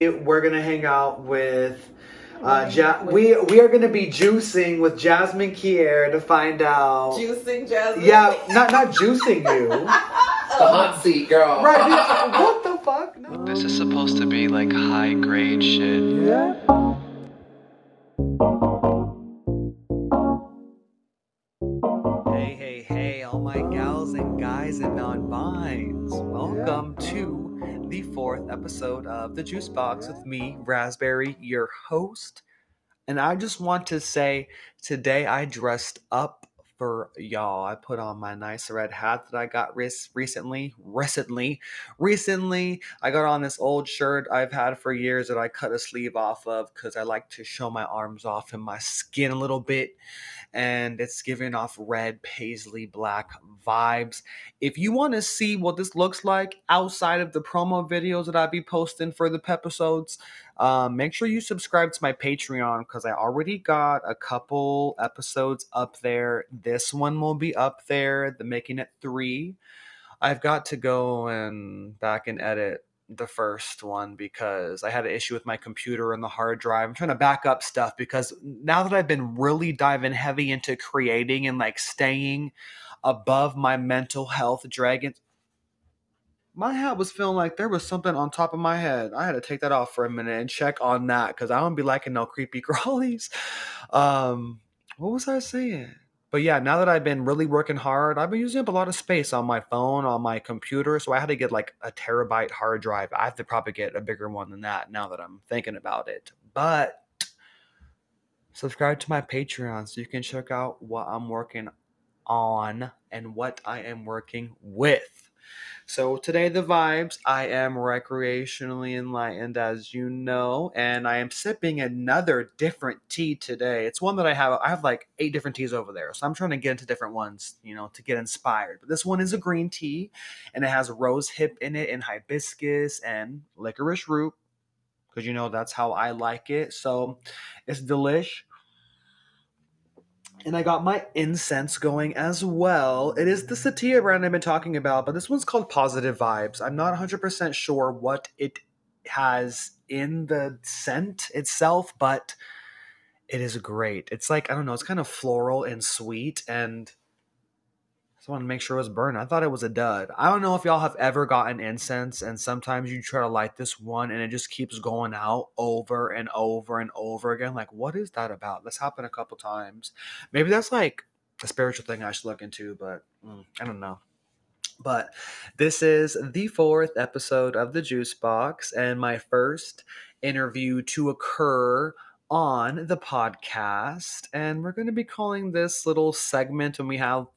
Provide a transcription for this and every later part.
we're gonna hang out with uh, ja- we we are gonna be juicing with Jazmine Ky'Arre to find out. Juicing Jazmine. Yeah, not not juicing you. The hot seat, girl. right? What the fuck? No. This is supposed to be like high grade shit. Yeah. Hey, hey, hey, all my gals and guys and non-binds. Welcome to the fourth episode of The Juice Box with me, Razzberrie, your host. And I just want to say today I dressed up for y'all. I put on my nice red hat that I got res- recently. Recently. Recently, I got on this old shirt I've had for years that I cut a sleeve off of because I like to show my arms off and my skin a little bit and it's giving off red paisley black vibes. If you want to see what this looks like outside of the promo videos that I be posting for the episodes, um, make sure you subscribe to my Patreon because I already got a couple episodes up there. This one will be up there, the making it three. I've got to go and back and edit the first one because I had an issue with my computer and the hard drive. I'm trying to back up stuff because now that I've been really diving heavy into creating and like staying above my mental health dragon my hat was feeling like there was something on top of my head. I had to take that off for a minute and check on that because I don't be liking no creepy crawlies. Um, what was I saying? But yeah, now that I've been really working hard, I've been using up a lot of space on my phone, on my computer. So I had to get like a terabyte hard drive. I have to probably get a bigger one than that now that I'm thinking about it. But subscribe to my Patreon so you can check out what I'm working on and what I am working with. So today the vibes, I am recreationally enlightened as you know, and I am sipping another different tea today. It's one that I have I have like eight different teas over there. So I'm trying to get into different ones, you know, to get inspired. But this one is a green tea and it has rose hip in it and hibiscus and licorice root because you know that's how I like it. So it's delish and I got my incense going as well. It is the Satya brand I've been talking about, but this one's called Positive Vibes. I'm not 100% sure what it has in the scent itself, but it is great. It's like, I don't know, it's kind of floral and sweet, and just want to make sure it was burned. I thought it was a dud. I don't know if y'all have ever gotten incense, and sometimes you try to light this one and it just keeps going out over and over and over again. Like, what is that about? This happened a couple times. Maybe that's like a spiritual thing I should look into, but mm, I don't know. But this is the fourth episode of the Juice Box and my first interview to occur on the podcast. And we're going to be calling this little segment when we have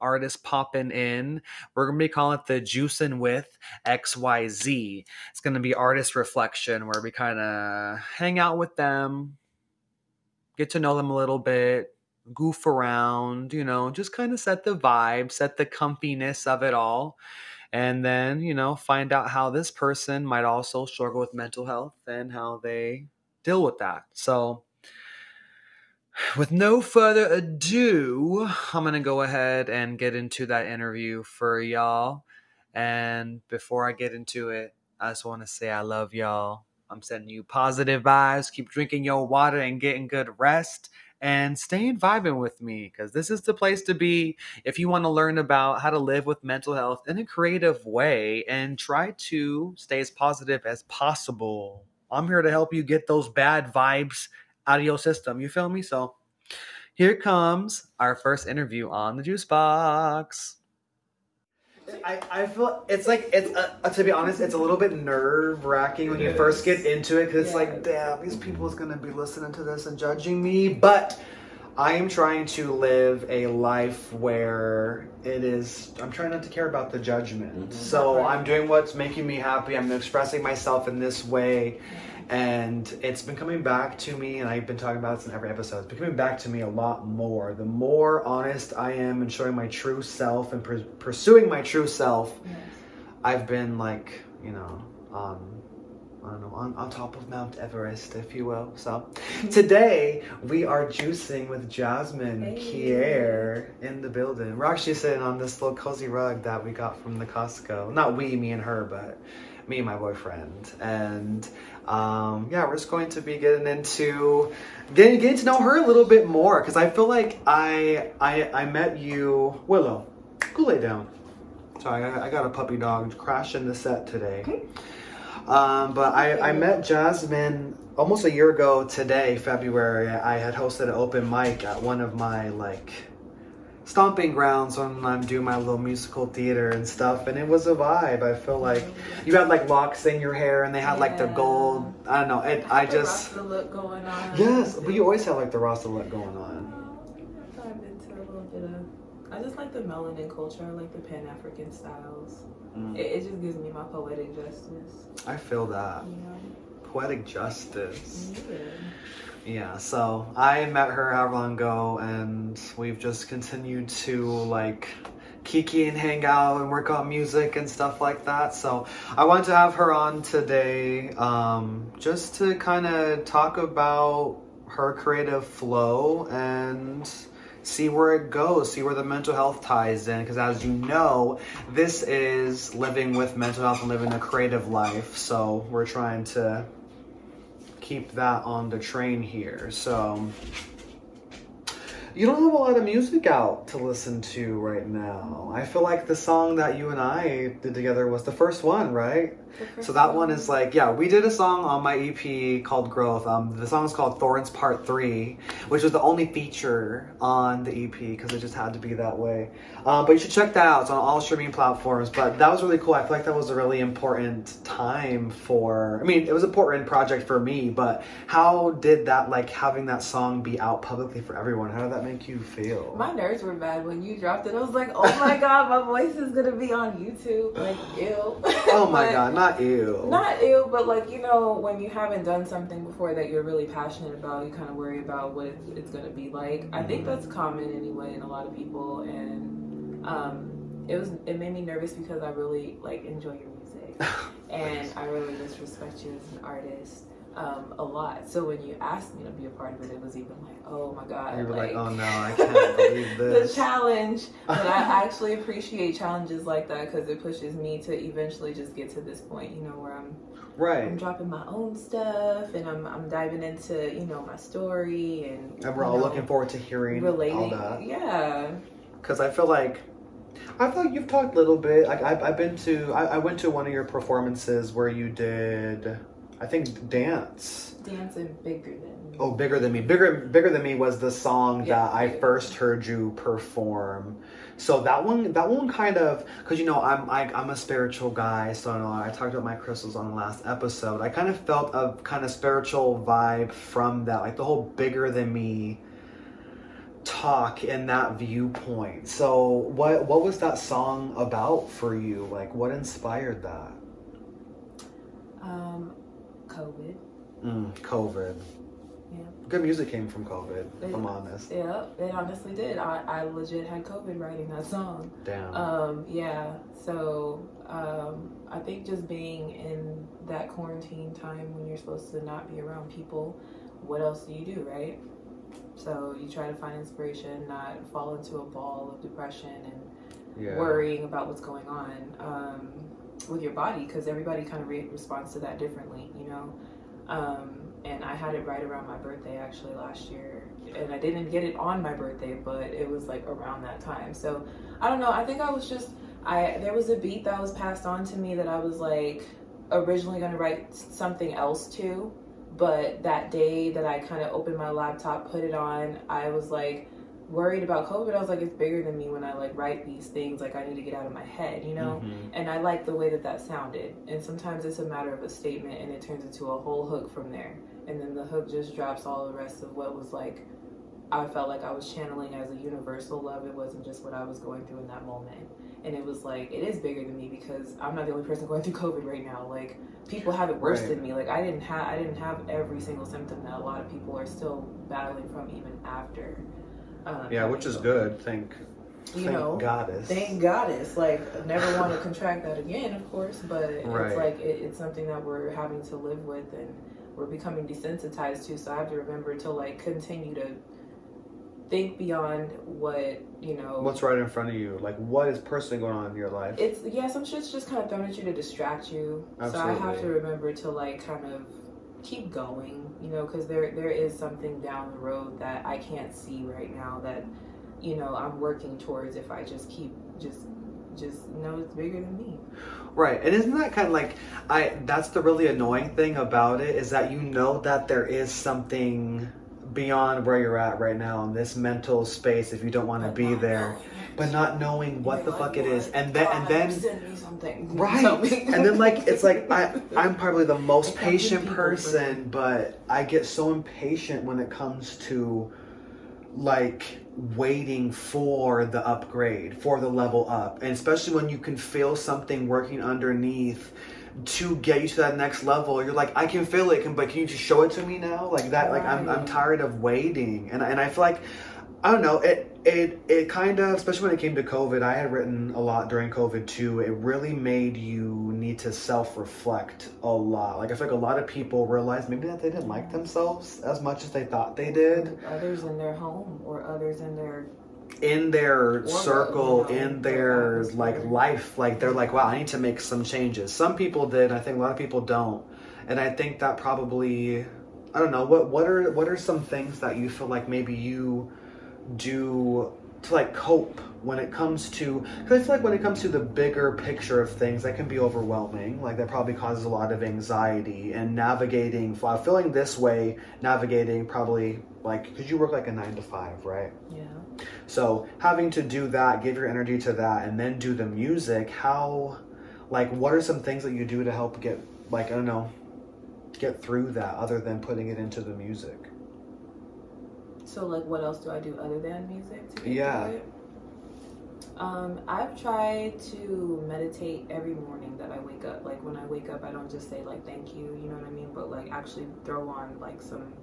artists popping in. We're gonna be calling it the Juicing with XYZ. It's gonna be artist reflection where we kind of hang out with them, get to know them a little bit, goof around, you know, just kind of set the vibe, set the comfiness of it all. And then, you know, find out how this person might also struggle with mental health and how they deal with that. So, with no further ado, I'm going to go ahead and get into that interview for y'all. And before I get into it, I just want to say I love y'all. I'm sending you positive vibes. Keep drinking your water and getting good rest and staying vibing with me because this is the place to be if you want to learn about how to live with mental health in a creative way and try to stay as positive as possible. I'm here to help you get those bad vibes out of your system. You feel me? So here comes our first interview on the Juice Box. I, I feel it's like it's uh, to be honest it's a little bit nerve wracking when you first get into it because it's Yeah. like damn these people is gonna be listening to this and judging me but I am trying to live a life where it is I'm trying not to care about the judgment Mhm. so I'm doing what's making me happy I'm expressing myself in this way and it's been coming back to me and i've been talking about this in every episode it's been coming back to me a lot more the more honest i am in showing my true self and pur- pursuing my true self i've been like you know on I don't know, on, on top of Mount Everest, if you will. So, today we are juicing with Jazmine Hey. Ky'Arre in the building. We're actually sitting on this little cozy rug that we got from the Costco. Not we, me and her, but me and my boyfriend, and um, yeah, we're just going to be getting into getting getting to know her a little bit more because I feel like I I I met you Willow. Go lay down. Sorry, I, I got a puppy dog crashing the set today. Um, but I, I met Jazmine almost a year ago today, February. I had hosted an open mic at one of my like stomping grounds when I'm doing my little musical theater and stuff, and it was a vibe. I feel like you had like locks in your hair, and they had like the gold. I don't know. It, I The just Rasta look going on. yes, but you always have like the Rasta look going on. Oh, I've been to a little bit of. I just like the melanin culture. I like the Pan African styles. Mm, It, it just gives me my poetic justice. I feel that know. poetic justice. Yeah. Yeah, so I met her however long ago, and we've just continued to like kiki and hang out and work on music and stuff like that. So I wanted to have her on today, um, just to kind of talk about her creative flow and see where it goes, see where the mental health ties in. Because as you know, this is living with mental health and living a creative life. So we're trying to keep that on the train here. So you don't have a lot of music out to listen to right now. I feel like the song that you and I did together was the first one, right? So that one is like, yeah, we did a song on my EP called Growth. Um, the song is called Thorns Part 3, which was the only feature on the EP because it just had to be that way. Um, but you should check that out. It's on all streaming platforms. But that was really cool. I feel like that was a really important time for, I mean, it was an important project for me, but how did that, like, having that song be out publicly for everyone, how did that make you feel? My nerves were bad when you dropped it. I was like, oh my god, my voice is gonna be on YouTube. Like, ew. oh my god, not you. Not ill, but like you know, when you haven't done something before that you're really passionate about, you kind of worry about what it's, it's gonna be like. I think that's common anyway in a lot of people, and um, it was it made me nervous because I really like enjoy your music, and I really just respect you as an artist um, a lot. So when you asked me to be a part of it, it was even like, oh my god, you were like, oh no, I can't believe this. the challenge. But I actually appreciate challenges like that because it pushes me to eventually just get to this point, you know, where I'm right. I'm dropping my own stuff and I'm I'm diving into you know my story and And we're all know, looking forward to hearing relating. all that. Yeah, because I feel like I feel like you've talked a little bit. Like I've, I've been to, I, I went to one of your performances where you did, I think, dance. dancing bigger than Me. Oh, bigger than me. Bigger, bigger than me was the song Yeah, that I first heard you perform. So that one, that one kind of, because you know, I'm I, I'm a spiritual guy. So I, know, I talked about my crystals on the last episode. I kind of felt a kind of spiritual vibe from that, like the whole bigger than me talk and that viewpoint. So what what was that song about for you? Like what inspired that? um COVID. Mm, COVID. Yeah. Good music came from COVID, if I'm honest. Yeah, it honestly did. I, I legit had COVID writing that song. Damn. Um, yeah. So um, I think just being in that quarantine time when you're supposed to not be around people, what else do you do, right? So you try to find inspiration, not fall into a ball of depression and yeah. worrying about what's going on um, with your body because everybody kind of re- responds to that differently, you know. Um, and I had it right around my birthday actually last year, and I didn't get it on my birthday, but it was like around that time. So I don't know. I think I was just I there was a beat that was passed on to me that I was like originally going to write something else to, but that day that I kind of opened my laptop, put it on, I was like worried about COVID. I was like, it's bigger than me when I like write these things. Like I need to get out of my head, you know. Mhm. And I like the way that that sounded. And sometimes it's a matter of a statement, and it turns into a whole hook from there. And then the hook just drops all the rest of what was like. I felt like I was channeling as a universal love. It wasn't just what I was going through in that moment. And it was like, it is bigger than me because I'm not the only person going through COVID right now. Like, people have it worse Right. than me. Like, I didn't have, I didn't have every single symptom that a lot of people are still battling from even after. Um, Yeah, which is good. Thank, You thank know, goddess. Thank goddess. Like, never want to contract that again, of course, but Right. it's like it, it's something that we're having to live with and we're becoming desensitized to. So I have to remember to like continue to think beyond what you know. What's right in front of you? Like, what is personally going on in your life? It's yeah, some shit's just kind of thrown at you to distract you. So I have to remember to like kind of keep going, you know, because there there is something down the road that I can't see right now that you know I'm working towards if I just keep just just know it's bigger than me. Right, and isn't that kind of like I? That's the really annoying thing about it is that you know that there is something beyond where you're at right now in this mental space if you don't want to be there. But not knowing what the like, fuck it is, and then and then send me something. right, and then like it's like I I'm probably the most patient person, but I get so impatient when it comes to like waiting for the upgrade, for the level up. And especially when you can feel something working underneath to get you to that next level. You're like, I can feel it, can but can you just show it to me now? Like that like I'm I'm tired of waiting. And and I feel like I don't know, it it it kind of especially when it came to COVID, I had written a lot during COVID too. It really made you need to self-reflect a lot. Like I feel like a lot of people realized maybe that they didn't like themselves as much as they thought they did Others in their home or others in their in their the- circle, you know, in their their like life, like they're like, wow, I need to make some changes. Some people did. I think a lot of people don't, and I think that probably, I don't know. What what are what are some things that you feel like maybe you do to like cope when it comes to because I feel like when it comes to the bigger picture of things that can be overwhelming like that probably causes a lot of anxiety and navigating while feeling this way navigating probably like because you work like a nine to five right yeah. so having to do that, give your energy to that, and then do the music. How, like, what are some things that you do to help get, like, I don't know, get through that other than putting it into the music? So like what else do I do other than music to get Yeah. Um, I've tried to meditate every morning that I wake up. Like when I wake up I don't just say like thank you, you know what I mean? But like actually throw on like some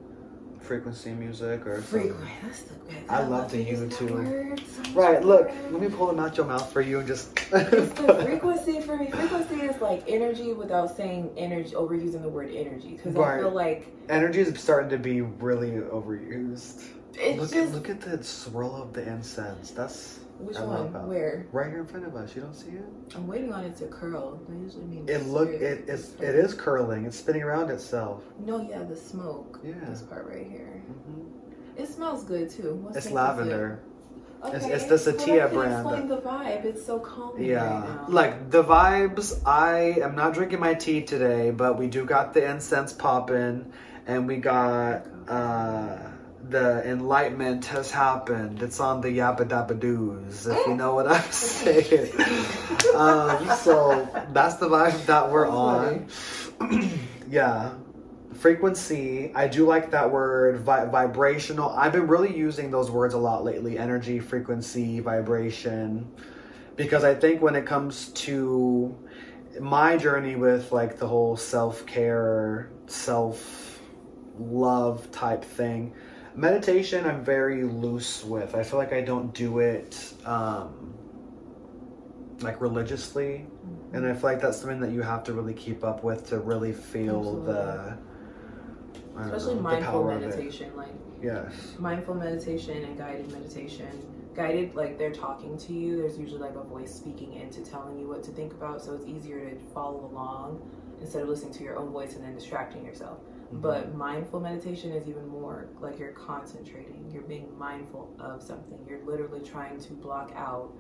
Frequency music or frequent that's the I love the use that YouTube. Right. Look, let me pull them out your mouth for you and just. it's the frequency for me. Frequency is like energy without saying energy, overusing the word energy. Because Right. I feel like Energy is starting to be really overused. it's look just look at the swirl of the incense. That's which I one? Where? right here in front of us. You don't see it? I'm waiting on it to curl. That usually means It look it is it is curling. It's spinning around itself. No, yeah, the smoke. Yeah. This part right here. hmm It smells good too. What It's lavender. good? It's- Okay, it's the Satya brand. Explain the vibe. It's so calming Yeah, right like the vibes. I am not drinking my tea today, but we do got the incense popping, and we got uh, the enlightenment has happened. It's on the yabba dabba doos, if you know what I'm saying. um, so that's the vibe that we're on. yeah. Frequency, I do like that word. Vi- vibrational. I've been really using those words a lot lately. Energy, frequency, vibration because I think when it comes to my journey with like the whole self care, self love type thing, meditation I'm very loose with. I feel like I don't do it um, like religiously, and I feel like that's something that you have to really keep up with to really feel the. Especially know, mindful meditation, like Yes. mindful meditation and guided meditation. Guided, like they're talking to you. There's usually like a voice speaking into telling you what to think about, so it's easier to follow along instead of listening to your own voice and then distracting yourself. Mm-hmm. But mindful meditation is even more like you're concentrating. You're being mindful of something. You're literally trying to block out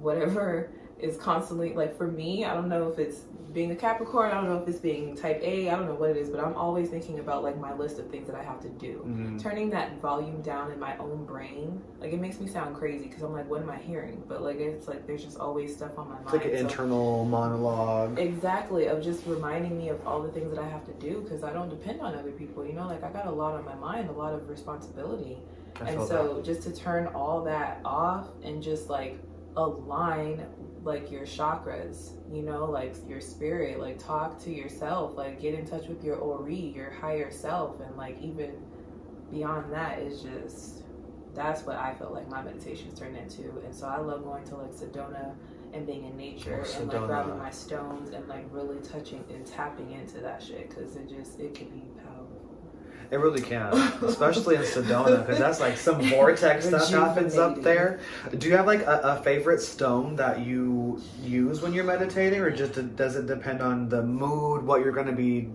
whatever is constantly like for me, I don't know if it's being a Capricorn, I don't know if it's being type A, I don't know what it is, but I'm always thinking about like my list of things that I have to do. Mhm. Turning that volume down in my own brain, like it makes me sound crazy because I'm like, what am I hearing? But like it's like there's just always stuff on my It's mind. like an So- internal monologue. Exactly, of just reminding me of all the things that I have to do because I don't depend on other people. You know, like I got a lot on my mind, a lot of responsibility. I and so just to turn all that off and just like align like your chakras, you know, like your spirit, like talk to yourself, like get in touch with your ori, your higher self, and like even beyond that is just that's what I felt like my meditations turned into. And so I love going to like Sedona and being in nature Oh, and like grabbing my stones and like really touching and tapping into that shit because it just it can be powerful. It really can, especially in Sedona, because that's like some vortex stuff happens up there. Do you have like a, a favorite stone that you use when you're meditating, or just does it depend on the mood, what you're going to be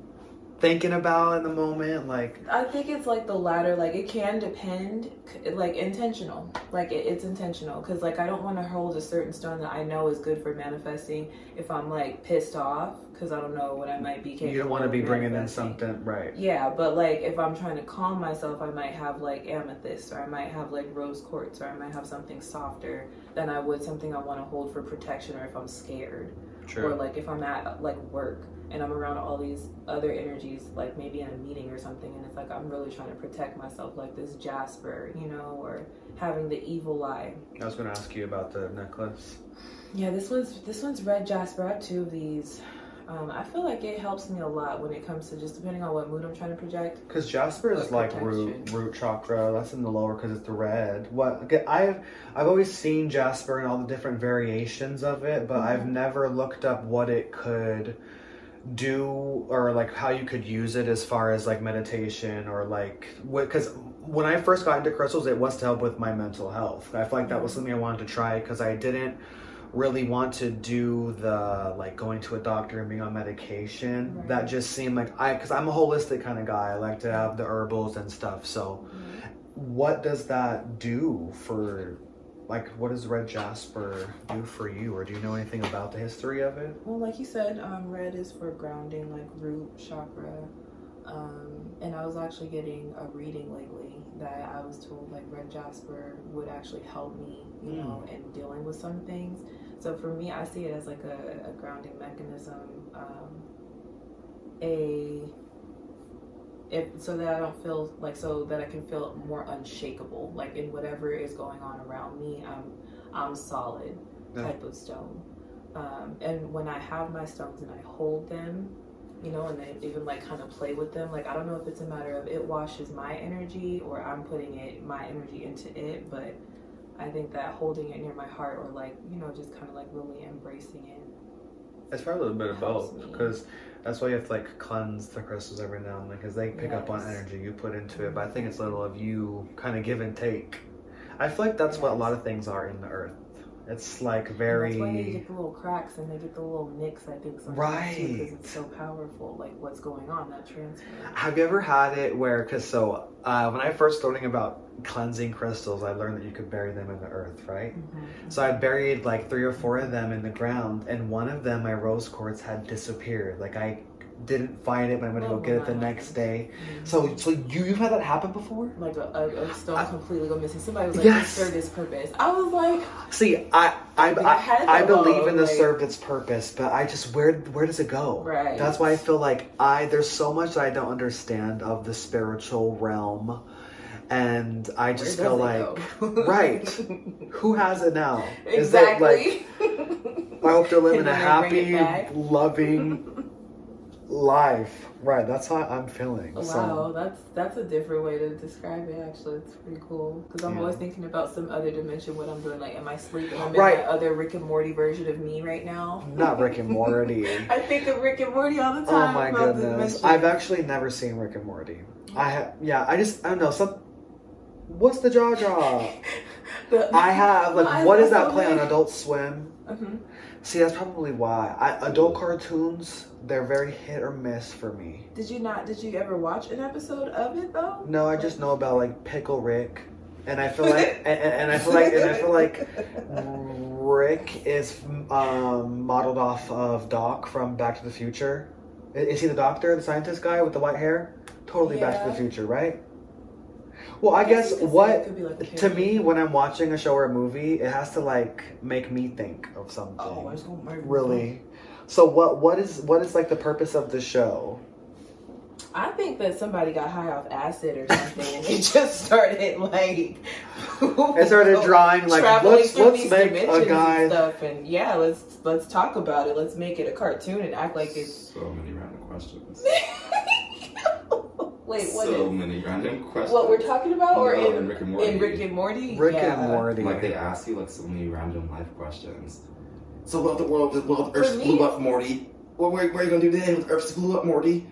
thinking about in the moment? Like, I think it's like the latter. Like it can depend, like intentional. Like it, it's intentional because like I don't want to hold a certain stone that I know is good for manifesting if I'm like pissed off because I don't know what I might be. you don't want to be bringing in something, right? Yeah, but like if I'm trying to calm myself, I might have like amethyst, or I might have like rose quartz, or I might have something softer than I would something I want to hold for protection, or if I'm scared, or like if I'm at like work and I'm around all these other energies, like maybe in a meeting or something, and it's like I'm really trying to protect myself, like this Jasper, you know, or having the evil eye. I was going to ask you about the necklace. Yeah, this one's this one's red Jasper. I have two of these. Um, I feel like it helps me a lot when it comes to just depending on what mood I'm trying to project. Because Jasper is Like root root chakra. That's in the lower because it's the red. What I've I've always seen Jasper and all the different variations of it, but I've Mhm. never looked up what it could do or like how you could use it as far as like meditation or like what because when I first got into crystals, it was to help with my mental health. I feel like that was something I wanted to try because I didn't really want to do the like going to a doctor and being on medication. Right. That just seemed like I because I'm a holistic kind of guy. I like to have the herbals and stuff. So, mm-hmm. what does that do for? Like, what does red jasper do for you, or do you know anything about the history of it? Well, like you said, um, red is for grounding, like root chakra. Um, and I was actually getting a reading lately that I was told like red jasper would actually help me, you know, in dealing with some things. So for me, I see it as like a, a grounding mechanism, um, a if so that I don't feel like so that I can feel more unshakable, like in whatever is going on around me, I'm I'm solid Yeah. type of stone. Um, and when I have my stones and I hold them, you know, and then even like kind of play with them, like I don't know if it's a matter of it washes my energy or I'm putting it my energy into it, but I think that holding it near my heart or like you know just kind of like really embracing it. It's probably a little bit of both because that's why you have to like cleanse the crystals every now and then because they pick up on energy you put into it. But I think it's a little of you kind of give and take. I feel like that's what a lot of things are in the earth. It's like And very That's why they get the little cracks and they get the little nicks. I think sometimes Right. because it's so powerful. Like what's going on that transfer. Have you ever had it where, because so uh, when I first learning about cleansing crystals, I learned that you could bury them in the earth, right? Mhm. So I buried like three or four of them in the ground, and one of them, my rose quartz, had disappeared. Like I didn't find it, but I'm gonna Oh, go get it the next day. So, so you you've had that happen before? like a, a, a stone I- completely go missing. Somebody was like, Yes. "This served its purpose." I was like, See, I I, I, I I believe in the like- served its purpose, but I just where where does it go? Right. That's why I feel like I there's so much that I don't understand of the spiritual realm, and I just feel like right. who has it now? exactly. Is it like I hope they're living a then they bring it happy, loving life. Right, that's how I'm feeling. wow, So that's that's a different way to describe it. Actually, it's pretty cool because I'm Yeah. always thinking about some other dimension. What I'm doing, like, am I sleeping? I'm Right. in that other Rick and Morty version of me right now. not Rick and Morty. I think of Rick and Morty all the time. Oh my goodness. I've actually never seen Rick and Morty. I have yeah, I just I don't know, some what's the jaw jaw? I have like what is that play on? Adult Swim? Mhm. See that's probably why. I adult cartoons, they're very hit or miss for me. Did you not? Did you ever watch an episode of it though? No, I just know about like Pickle Rick. And I feel like and, and I feel like and I feel like Rick is um, modeled off of Doc from Back to the Future. Is he the doctor, the scientist guy with the white hair? Totally Back to the Future, right? Well, I guess guess you could say it what could be like to me when I'm watching a show or a movie, it has to like make me think of something. Oh, I just want my really. So what what is what is like the purpose of the show? I think that somebody got high off acid or something, and they just started like. It started drawing like let's let's make a guy. and stuff, and yeah, let's let's talk about it. Let's make it a cartoon and act like it's. So many random questions. Wait, what? so is- many random questions. what we're talking about, or No, in, in Rick and Morty. in Rick and Morty? Rick yeah. and Morty. Like they ask you like so many random life questions. So what if the world, the world, Earth me- blew up, Morty? What, what, what are you gonna do today with Earth blew up, Morty?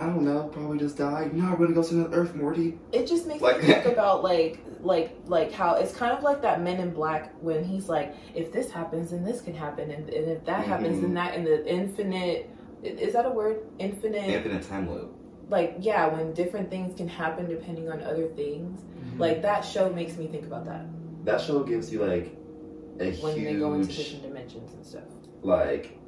I don't know, probably just die. No, we're gonna go to another Earth, Morty. it just makes Like- me think about like like like how it's kind of like that Men in Black when he's like, if this happens, then this can happen, and, and if that happens, then Mhm. that, and the infinite, is that a word? Infinite. Infinite time loop. Like yeah, when different things can happen depending on other things. Mm-hmm. Like that show makes me think about that That show gives you like a when they go into different dimensions and stuff. like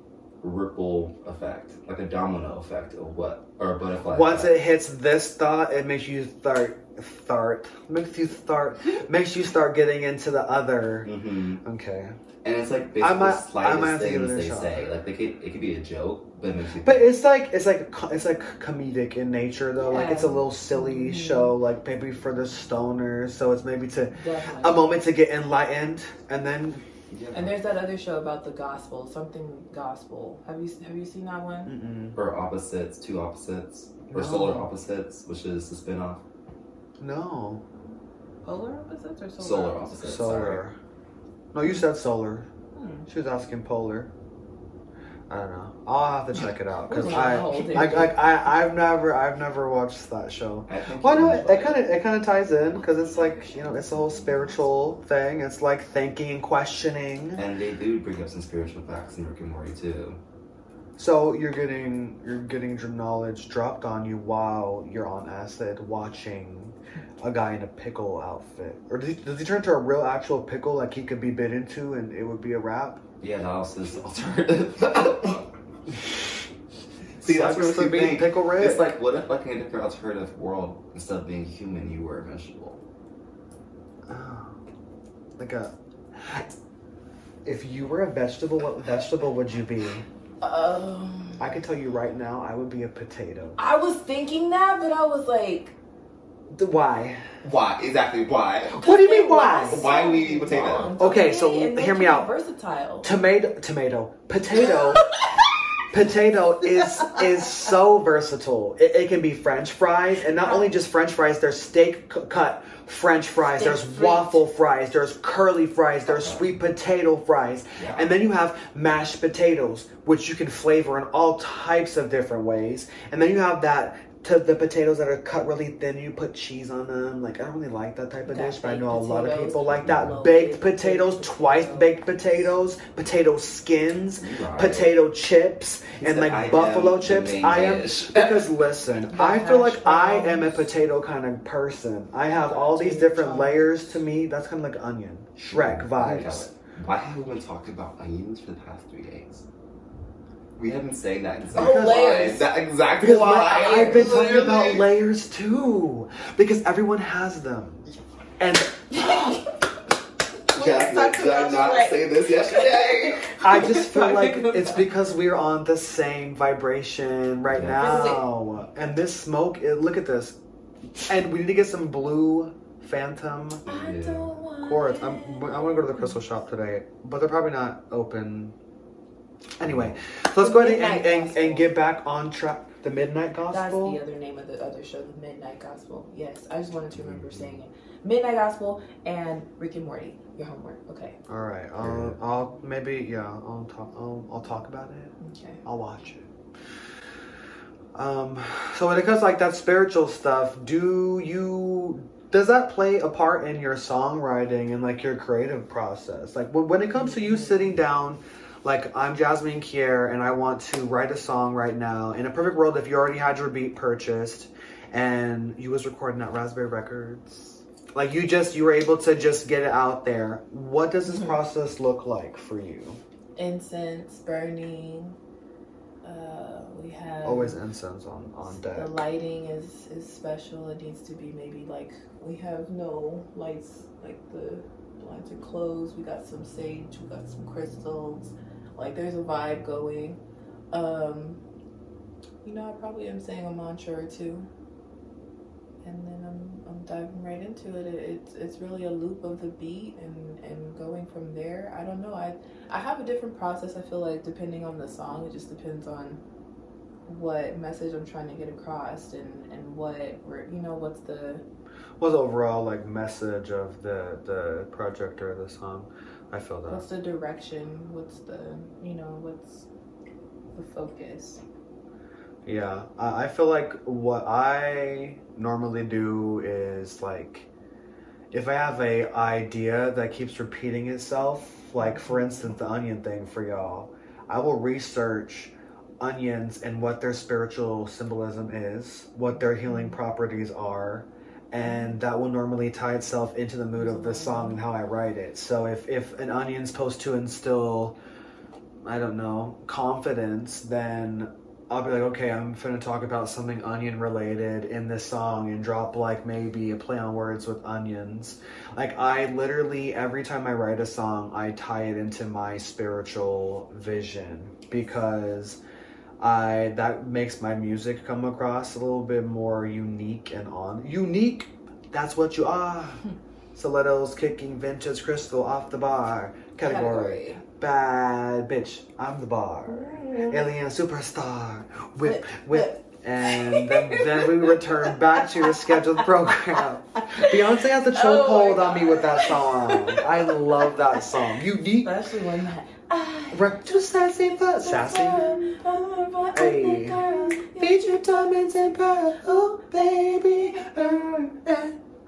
ripple effect, like a domino effect of what or a butterfly. Once effect. it hits this thought, it makes you start, start, makes you start, makes you start getting into the other. hmm Okay. And it's like I basically might- the I slightest might have to give things it they shot. say. Like they could, it could be a joke, but it makes you. But think. it's like it's like it's like comedic in nature though. Like it's a little silly Mhm. show, like maybe for the stoners. So it's maybe to Definitely. a moment to get enlightened, and then yeah. And there's that other show about the gospel, something gospel. Have you have you seen that one? mm-mm. or opposites, two opposites, or solar opposites, which is the spin-off. no Polar opposites or solar? Solar opposites. solar. No, you said solar. Hmm. She was asking polar. I don't know. I'll have to check it out because I, wow, I, I, I, I've never, I've never watched that show. I think Well, you no, it kind of, it kind of ties in because it's like you know, it's a whole spiritual thing. It's like thinking and questioning. And they do bring up some spiritual facts in Rick and Morty too. So you're getting, you're getting your knowledge dropped on you while you're on acid watching a guy in a pickle outfit, or does he, does he turn into a real actual pickle like he could be bit into and it would be a wrap? Yeah, that was his alternative. See, that's Sucks what to you pickle Rick. It's like, what if, like, in a different alternative world, instead of being human, you were a vegetable? Oh, like a. If you were a vegetable, what vegetable would you be? Um, I can tell you right now, I would be a potato. I was thinking that, but I was like, The- Why? Why? Exactly, why? What do you mean, they why? Why we eat potato? Okay, so? And hear me out. Versatile. Tomato, tomato, potato. potato is is so versatile. It, it can be French fries, and not only just French fries. There's steak cu- cut French fries. Steak there's frites. waffle fries. There's curly fries. There's sweet potato fries. Yeah. And then you have mashed potatoes, which you can flavor in all types of different ways. And then you have that to the potatoes that are cut really thin. You put cheese on them. Like I don't really like that type of That dish, but I know a lot of people like that. Baked baked potatoes, potato. twice baked potatoes, potato skins, Right. potato chips, He and like "I buffalo chips. I am dish." because listen, I feel hash like I am a potato kind of person. I have all these different layers to me. That's kind of like onion, Shrek vibes. Why have we been talking about onions for the past three days? We have been saying that exact Oh, line. layers. That exactly Because why. la- I've been talking about layers too, because everyone has them, and Jazmine, did I not say this yesterday? I just feel like it's because we're on the same vibration right Yeah. now. And this smoke, it, look at this. And we need to get some blue Phantom I Yeah. quartz. I'm, it. I want to go to the crystal shop today, but they're probably not open. Anyway, so let's go ahead and, and, and get back on track. The Midnight Gospel. That's the other name of the other show, the Midnight Gospel. Yes, I just wanted to remember saying it. Midnight Gospel and Rick and Morty. Your homework. Okay. All right, I'll, I'll maybe yeah, I'll talk. I'll, I'll talk about it. Okay. I'll watch it. Um, so when it comes to, like that spiritual stuff, do you does that play a part in your songwriting and like your creative process? Like when, when it comes to you sitting down, like I'm Jazmine Ky'Arre and I want to write a song right now. In a perfect world, if you already had your beat purchased and you was recording at Razzberrie Records, like you just you were able to just get it out there. What does this Mhm. process look like for you? Incense burning. Uh, we have Always incense on on deck. The lighting is is special. It needs to be maybe like we have no lights, like the blinds are closed. We got some sage. We got some crystals. Like there's a vibe going. Um, you know, I probably am saying a mantra or two, and then I'm I'm diving right into it. it it's it's really a loop of the beat and and going from there. I don't know. I I have a different process. I feel like depending on the song, it just depends on what message I'm trying to get across and and what you know what's the What's the overall like message of the the project or the song? I feel that. what's the direction what's the you know what's the focus Yeah, I I feel like what I normally do is like, if I have a idea that keeps repeating itself, like for instance the onion thing for y'all, I will research onions and what their spiritual symbolism is, what their healing mm-hmm. properties are, and that will normally tie itself into the mood of the song and how I write it. So if if an onion's supposed to instill, I don't know, confidence, then I'll be like, okay, I'm gonna talk about something onion related in this song and drop like maybe a play on words with onions. Like I literally every time I write a song, I tie it into my spiritual vision because I that makes my music come across a little bit more unique and on unique. That's what you are. Stilettos kicking vintage crystal off the bar. Category. Bad bitch. I'm the bar. Alien superstar. Whip, whip. And then, then we return back to your scheduled program. Beyonce has a chokehold Oh on me with that song. Oh I love that song. Unique. Especially when that. Too sassy, but sassy. Hey. Feature diamonds and pearl, oh baby,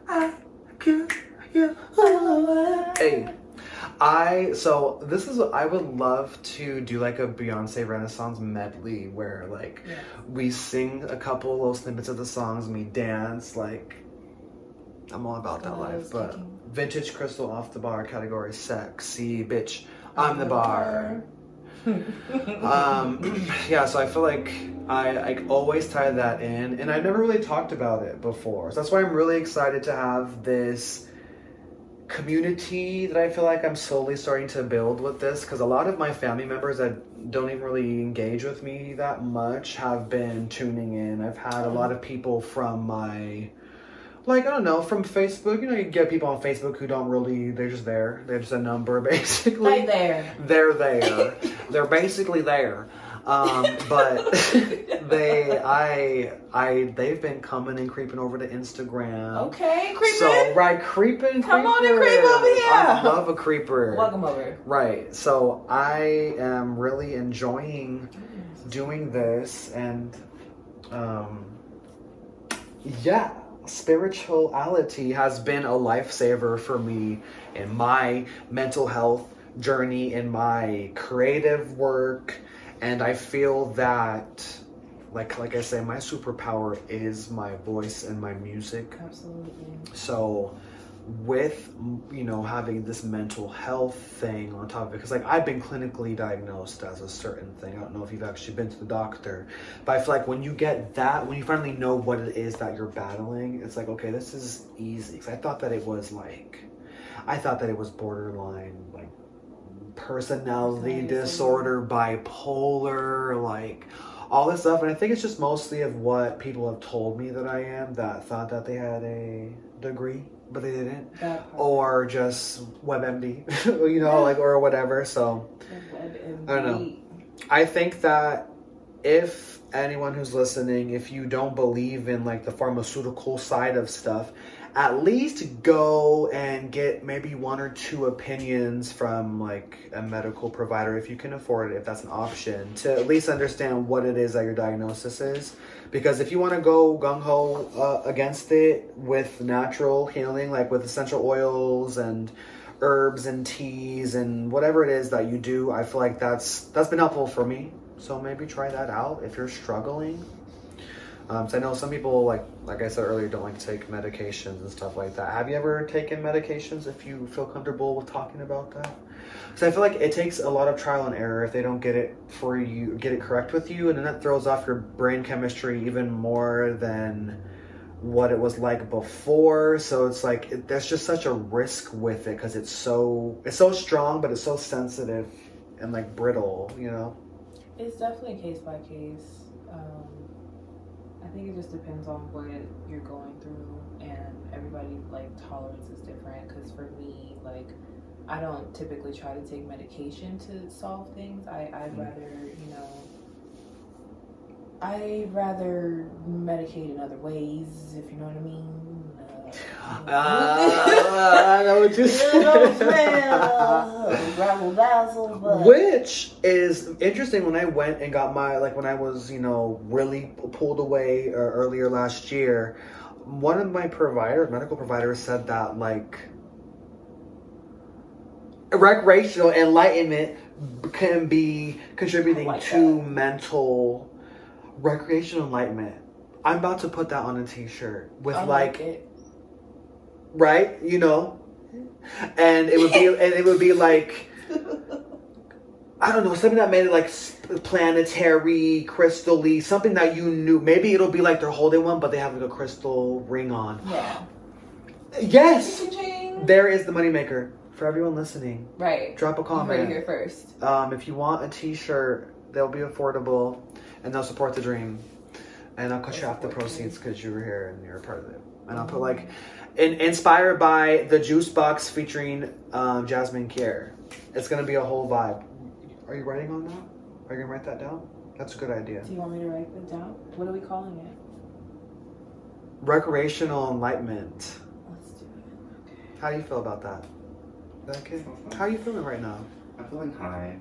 I you. Hey, I so this is I would love to do like a Beyonce Renaissance medley where like we sing a couple little snippets of the songs and we dance like I'm all about that life, but vintage crystal off the bar category sexy bitch. I'm the bar. um, yeah, so I feel like I, I always tie that in, and I never really talked about it before. So that's why I'm really excited to have this community that I feel like I'm slowly starting to build with this. Because a lot of my family members that don't even really engage with me that much have been tuning in. I've had a lot of people from my like I don't know from Facebook. You know, you get people on Facebook who don't really. They're just there. They're just a number, basically Right there. they're there. they're basically there. Um, but they, I, I, they've been coming and creeping over to Instagram. Okay, creeping. So right, creeping. Come on and creep over here. I love a creeper. Welcome over. Right. So I am really enjoying doing this, and um, yeah, spirituality has been a lifesaver for me in my mental health journey, in my creative work, and I feel that. Like, like I say, my superpower is my voice and my music. Absolutely. So, with you know having this mental health thing on top of it, because like I've been clinically diagnosed as a certain thing. I don't know if you've actually been to the doctor, but I feel like when you get that, when you finally know what it is that you're battling, it's like okay, this is easy. Because I thought that it was like, I thought that it was borderline like personality Personality disorder, bipolar, like all this stuff. And I think it's just mostly of what people have told me that I am that thought that they had a degree, but they didn't. Or just WebMD, you know, like, or whatever. So I don't know. I think that if anyone who's listening, if you don't believe in like the pharmaceutical side of stuff, at least go and get maybe one or two opinions from like a medical provider if you can afford it, if that's an option, to at least understand what it is that your diagnosis is. Because if you want to go gung ho uh, against it with natural healing, like with essential oils and herbs and teas and whatever it is that you do, I feel like that's that's been helpful for me. So maybe try that out if you're struggling. Um, so I know some people like like I said earlier don't like to take medications and stuff like that. Have you ever taken medications if you feel comfortable with talking about that? Because I feel like it takes a lot of trial and error if they don't get it for you, get it correct with you, and then that throws off your brain chemistry even more than what it was like before. So it's like it, there's just such a risk with it because it's so it's so strong, but it's so sensitive and like brittle, you know. It's definitely case by case. Um, I think it just depends on what you're going through, and everybody like tolerance is different. Because for me, like, I don't typically try to take medication to solve things. I I'd Mm. rather you know I rather medicate in other ways, if you know what I mean. Uh, Ah, I know what you're you know what saying? Uh, Razzle dazzle, but Which is interesting when I went and got my, like when I was, you know, really pulled away uh, earlier last year, one of my providers, medical providers, said that, like, recreational enlightenment can be contributing like to that. mental recreational enlightenment. I'm about to put that on a t shirt with, I like, it. right, you know? And it would be, and it would be like, I don't know, something that made it like planetary, crystally, something that you knew. Maybe it'll be like they're holding one, but they have like a crystal ring on. Yeah. Yes, there is the moneymaker for everyone listening. Right. Drop a You heard it comment. here first. Um, if you want a T-shirt, they'll be affordable, and they'll support the dream. And I'll cut you off the proceeds because you were here and you're a part of it. And I'll put like, in, inspired by the Juice Box featuring um, Jazmine Ky'Arre. It's gonna be a whole vibe. Are you writing on that? Are you gonna write that down? That's a good idea. Do you want me to write that down? What are we calling it? Recreational enlightenment. Let's do it. Okay. How do you feel about that? Is that okay? How are you feeling right now? I'm feeling high.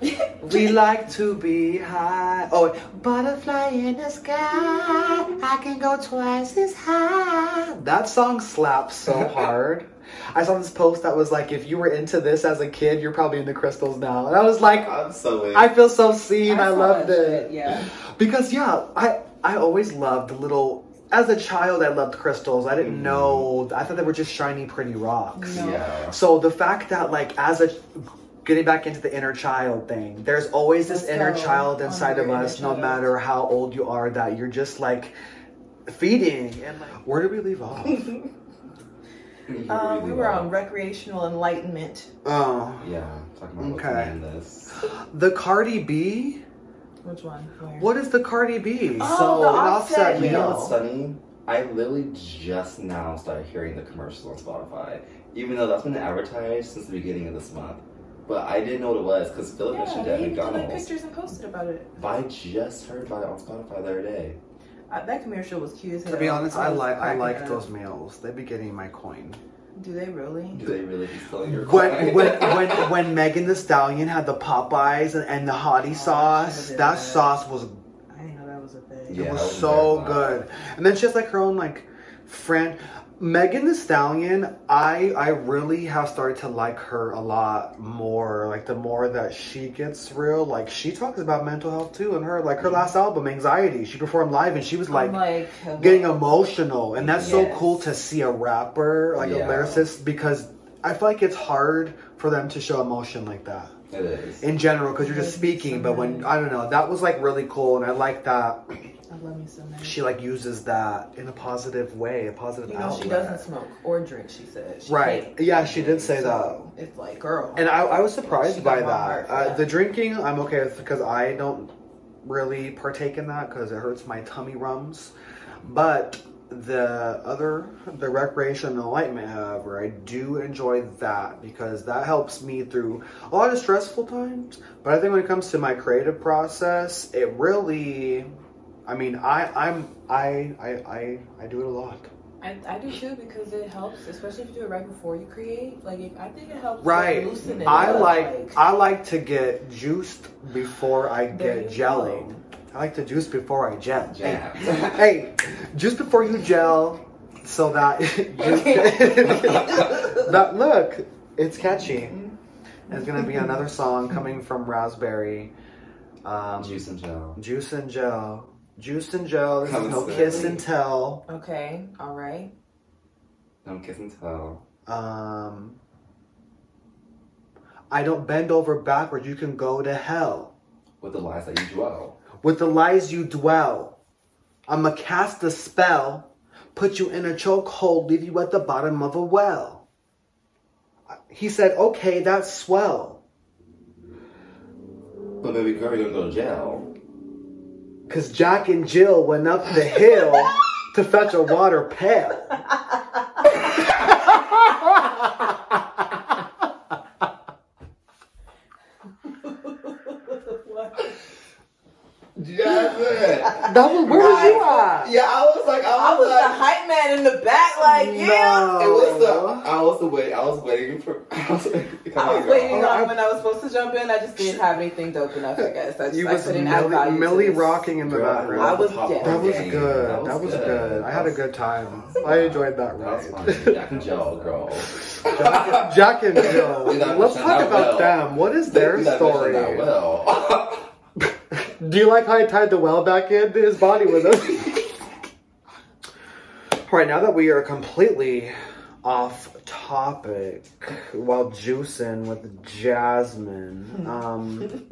We like to be high. Oh, butterfly in the sky. I can go twice as high. That song slaps so hard. I saw this post that was like, if you were into this as a kid, you're probably into crystals now. And I was like, I'm so in. I feel so seen. I, saw loved it. shit, Yeah. Because yeah, I I always loved little. As a child, I loved crystals. I didn't Mhm. know. I thought they were just shiny, pretty rocks. No. Yeah. So the fact that like as a getting back into the inner child thing, there's always this Let's inner go child inside of us, no matter how old you are, that you're just like feeding. And like, where did we leave off? Um, we were on recreational enlightenment. Oh, Yeah, talking about Okay. okay. the Cardi B. Which one? Where? What is the Cardi B? Oh, So, the an Offset offset You know meal. what's funny? I literally just now started hearing the commercial on Spotify, even though that's been advertised since the beginning of this month. But I didn't know what it was because Philip Yeah, mentioned they it at even took like pictures and posted about it. But I just heard about it on Spotify the other day. Uh, that commercial was cute as hell. To be honest, I was like I like up. those meals. They be getting my coin. Do they really? Do they really be stealing your When coin? when when when Megan Thee Stallion had the Popeyes and, and the hottie Oh, sauce, that that. sauce was I didn't know that was a thing. Yeah, it was was so very good. And then she has like her own like friend. Megan Thee Stallion, I I really have started to like her a lot more. Like the more that she gets real, like she talks about mental health too. And her like her last album, Anxiety, she performed live and she was like I'm like getting emotional and that's so cool to see a rapper like Yeah. a lyricist because i feel like it's hard for them to show emotion like that It is. in general because you're just Yes, speaking but when i don't know that was like really cool and i like that I love me so much. she like uses that in a positive way a positive you know, she doesn't smoke or drink. She said. She Right. can't. Yeah, she did say So, It's like, girl. and I, I was surprised by got heart that. Uh, that. the drinking, I'm okay with because I don't really partake in that because it hurts my tummy rums. But the other, the recreation and enlightenment, however, I do enjoy that because that helps me through a lot of stressful times. But I think when it comes to my creative process, it really, I mean, I, I'm, I, I, I, I do it a lot. I, I do too because it helps, especially if you do it right before you create. Like, it, I think it helps. Right. Like, loosen it I up, like I like to get juiced before I There get you gelling. go. I like to juice before I gel. Hey, hey, juice before you gel, so that that look, it's catchy. It's gonna be another song coming from Razzberrie. Um, Juice and gel. Juice and gel. Juice and gel. This is no kiss and tell. Okay. All right. Don't kiss and tell. Um, I don't bend over backwards. You can go to hell. With the lies that you dwell. With the lies you dwell, I'ma cast a spell, put you in a chokehold, leave you at the bottom of a well. He said, okay, that's swell. But maybe girl, you're gonna go to jail. Cause Jack and Jill went up the hill to fetch a water pail. That? was, where was you at? Yeah, I was like, I was, I was like, the hype man in the back, like, yeah. No. It was the, I was wait, I was waiting for. I was, waiting, I was waiting on when I was supposed to jump in. I just didn't have anything dope enough. I guess I just you I was couldn't Millie, Millie rocking in the Girl, background. I was. That was good. That was, that was good. good. I had a good time. I enjoyed that ride. That Jack and Jill, girl. Jack, Jack and Jill. Let's talk about well. them. What is their story? Mission at will. Do you like how I tied the well back in? His body with up. All right, now that we are completely off topic while juicing with Jazmine, um,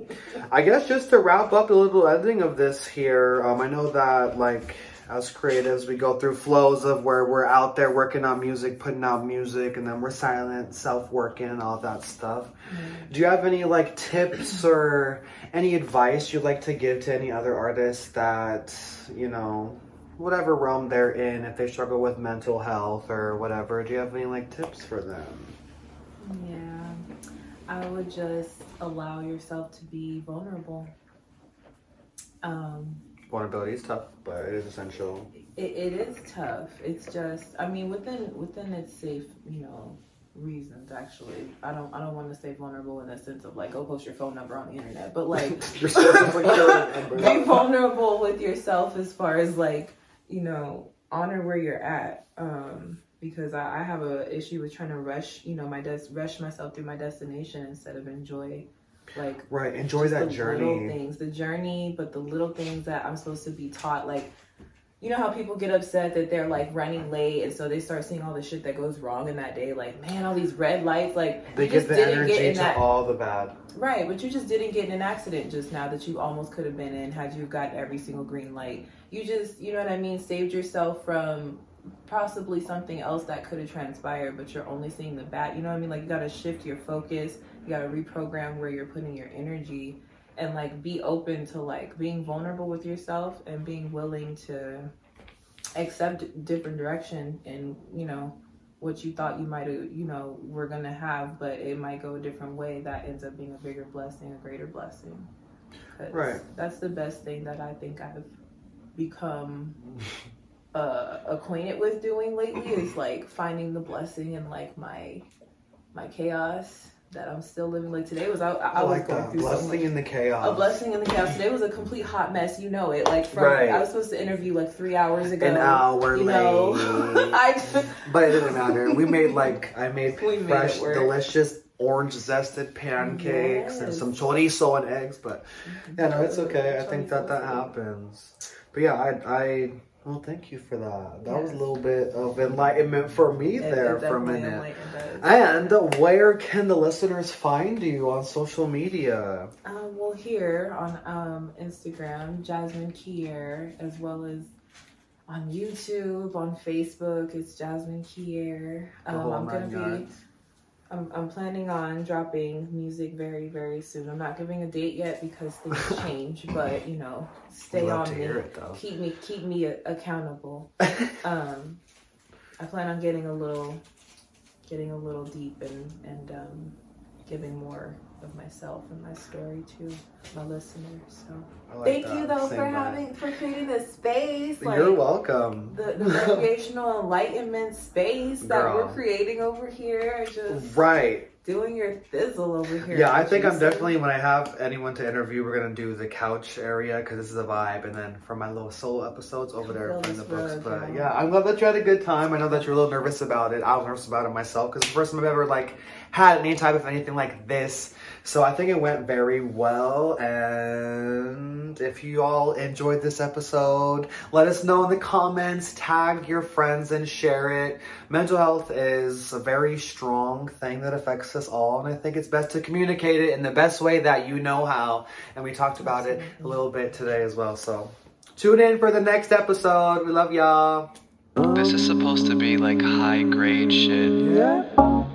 I guess just to wrap up the little ending of this here, um, I know that like as creatives, we go through flows of where we're out there working on music, putting out music, and then we're silent, self working, and all that stuff. Do you have any like tips or any advice you'd like to give to any other artists that, you know, whatever realm they're in, if they struggle with mental health or whatever, do you have any like tips for them? Yeah, I would just allow yourself to be vulnerable. Um, Vulnerability is tough, but it is essential. it, it is tough. It's just, I mean, within within its safe, you know, reasons. Actually, I don't I don't want to say vulnerable in the sense of like, go post your phone number on the internet, but like, Your social security number. be vulnerable with yourself as far as like you know honor where you're at um because I, I have a issue with trying to rush you know my des- rush myself through my destination instead of enjoy like Right, enjoy that the little journey. things the journey but the little things that i'm supposed to be taught like you know how people get upset that they're like running late and so they start seeing all the shit that goes wrong in that day like man all these red lights like They just the didn't energy get in to that all the bad. Right, but you just didn't get in an accident just now that you almost could have been in had you got every single green light. You just, you know what I mean, saved yourself from possibly something else that could have transpired, but you're only seeing the bad. You know what I mean? Like you got to shift your focus. You got to reprogram where you're putting your energy and like be open to like being vulnerable with yourself and being willing to accept different direction and, you know, what you thought you might have, you know, were gonna have, but it might go a different way. That ends up being a bigger blessing, a greater blessing Right. That's the best thing that I think I've become uh, acquainted with doing lately is like finding the blessing in like my my chaos that I'm still living. Like today was I, I, I, was like going that. through so Blessing much in the chaos. a blessing in the chaos. Today was a complete hot mess. You know it. Like from Right. I was supposed to interview like three hours ago. An hour you know, late. I just, But it didn't matter. We made like I made We made fresh, delicious orange zested pancakes and some chorizo and eggs. But yeah, no, it's okay. I think that that happens. But yeah, I, I well, thank you for that. That was a little bit of enlightenment for me It- there it for a minute. And where can the listeners find you on social media? Um, well, here on um, Instagram, Jazmine Ky'Arre, as well as on YouTube, on Facebook, it's Jazmine Ky'Arre. The Um, I'm gonna be. yards. I'm, I'm planning on dropping music very, very soon. I'm not giving a date yet because things change, but you know, stay love on me. it. Keep me, keep me accountable. um, I plan on getting a little, getting a little deep and and um, giving more of myself and my story to my listeners. So like thank that. you though Same for having for creating this space. Like, You're welcome. the, the recreational enlightenment space that we're creating over here, just Right. Doing your thizzle over here. Yeah, I think I'm definitely when I have anyone to interview, we're gonna do the couch area because this is a vibe, and then for my little solo episodes over there in the books. But girl. yeah, I'm glad that you had a good time. I know that you're a little nervous about it. I was nervous about it myself because the first time I've ever like had any type of anything like this. So I think it went very well. And if you all enjoyed this episode, let us know in the comments. Tag your friends and share it. Mental health is a very strong thing that affects us all, and I think it's best to communicate it in the best way that you know how. And we talked about it a little bit today as well. So tune in for the next episode. We love y'all. This is supposed to be like high grade shit. Yeah.